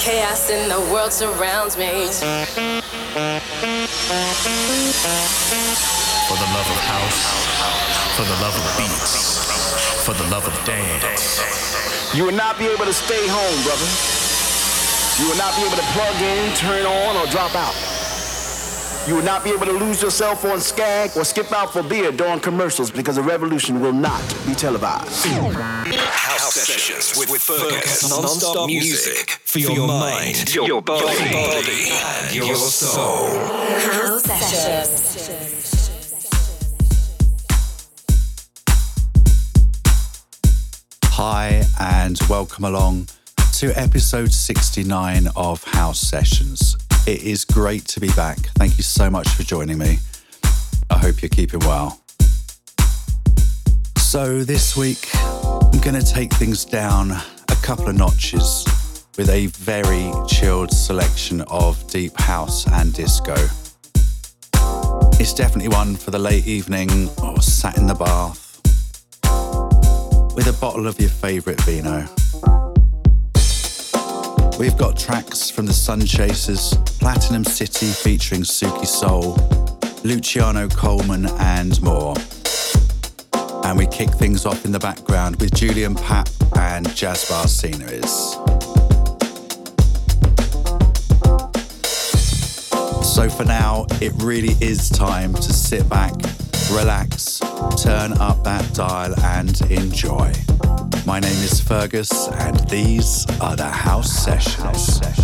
Chaos in the world surrounds me. For the love of house, for the love of beats, for the love of dance. You will not be able to stay home, brother. You will not be able to plug in, turn on, or drop out. You will not be able to lose yourself on Skag or skip out for beer during commercials because the revolution will not be televised. House sessions with, with Fergus. Non-stop music for your mind, your body, and your soul. House sessions. Hi, and welcome along to episode 69 of House Sessions. It is great to be back. Thank you so much for joining me. I hope you're keeping well. So, this week, I'm going to take things down a couple of notches with a very chilled selection of deep house and disco. It's definitely one for the late evening or sat in the bath with a bottle of your favourite vino. We've got tracks from the Sun Chasers, Platinum City featuring Suki Soul, Luciano Coleman, and more. And we kick things off in the background with Julian Papp and Jazz Bar Sceneries. So for now, it really is time to sit back, relax, turn up that dial, and enjoy. My name is Fergus, and these are the House Sessions. listening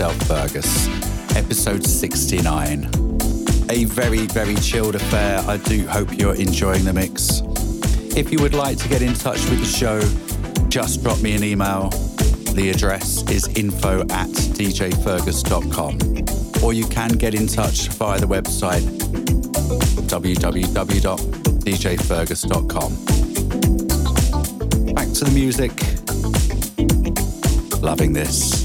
myself, Fergus, episode 69. A very, very chilled affair. I do hope you're enjoying the mix. If you would like to get in touch with the show, just drop me an email. The address is info at djfergus.com. Or you can get in touch via the website www.djfergus.com. Back to the music. Loving this.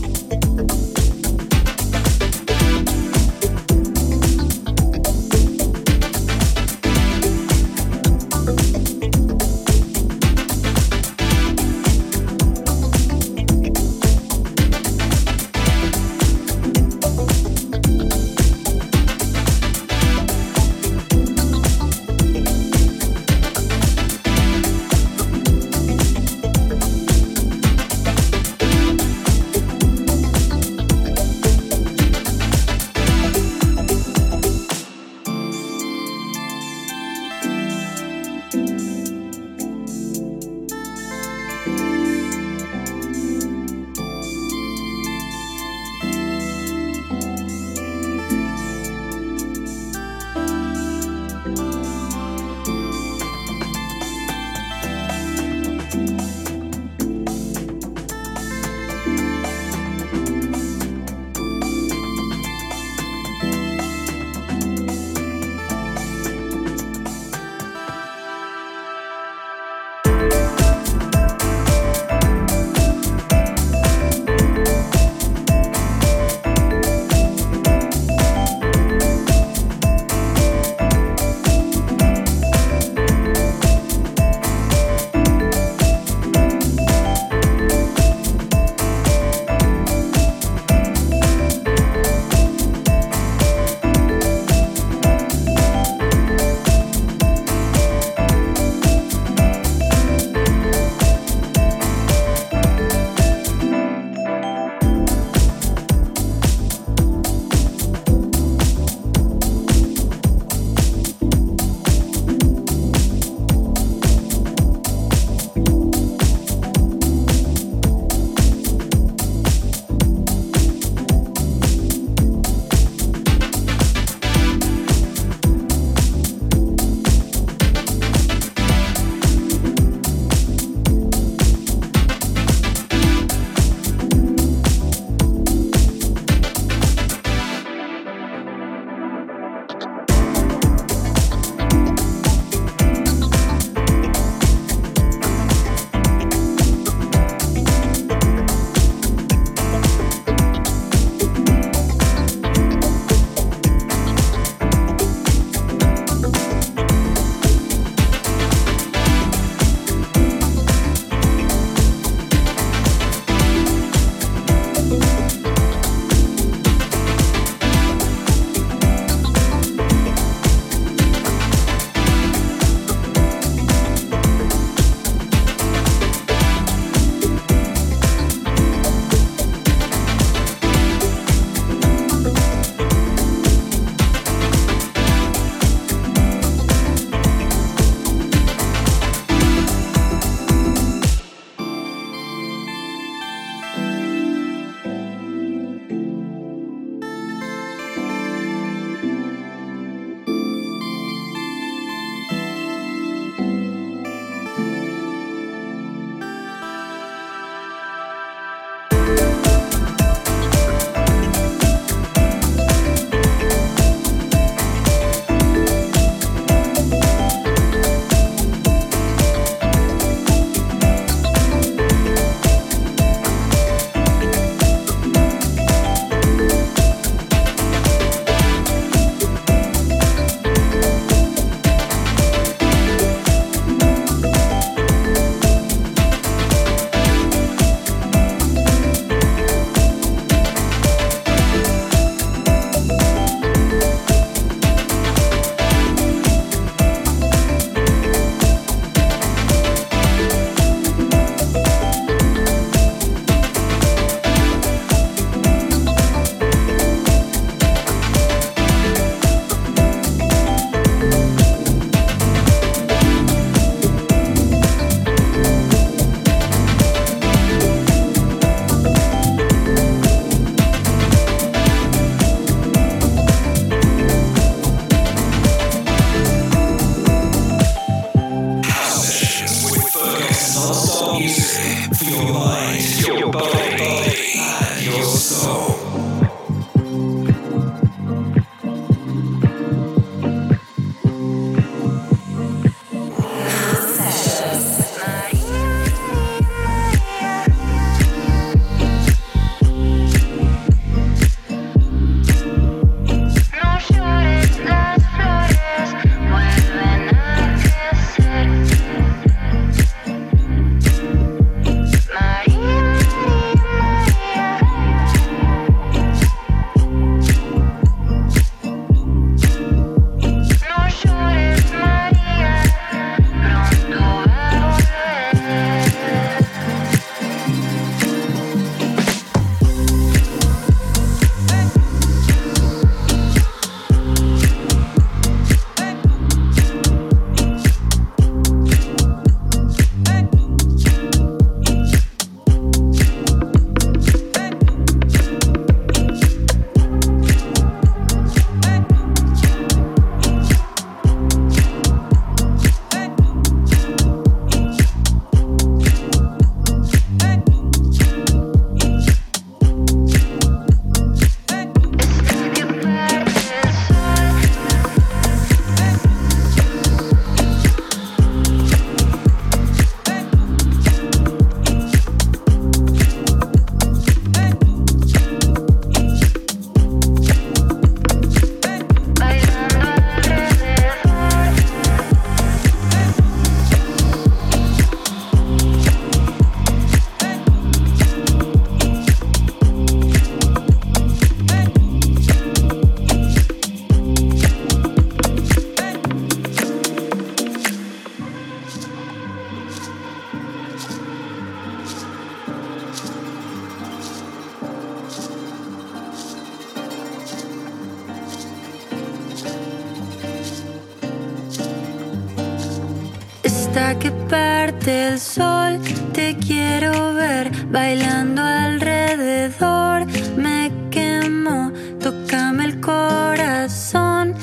que parte el sol. Te quiero ver bailando alrededor. Me quemo, tócame el corazón.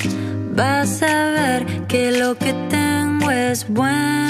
Vas a ver que lo que tengo es bueno.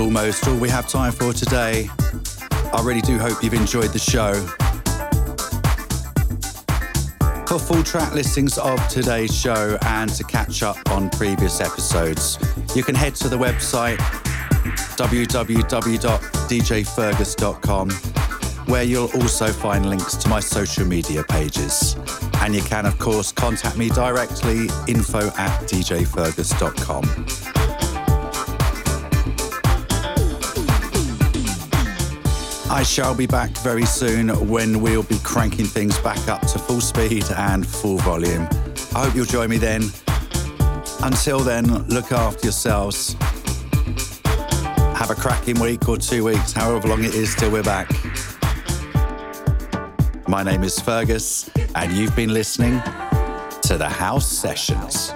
Almost all we have time for today. I really do hope you've enjoyed the show. For full track listings of today's show and to catch up on previous episodes, you can head to the website www.djfergus.com where you'll also find links to my social media pages. And you can, of course, contact me directly, info at djfergus.com. I shall be back very soon when we'll be cranking things back up to full speed and full volume. I hope you'll join me then. Until then, look after yourselves. Have a cracking week or two weeks, however long it is till we're back. My name is Fergus, and you've been listening to the House Sessions.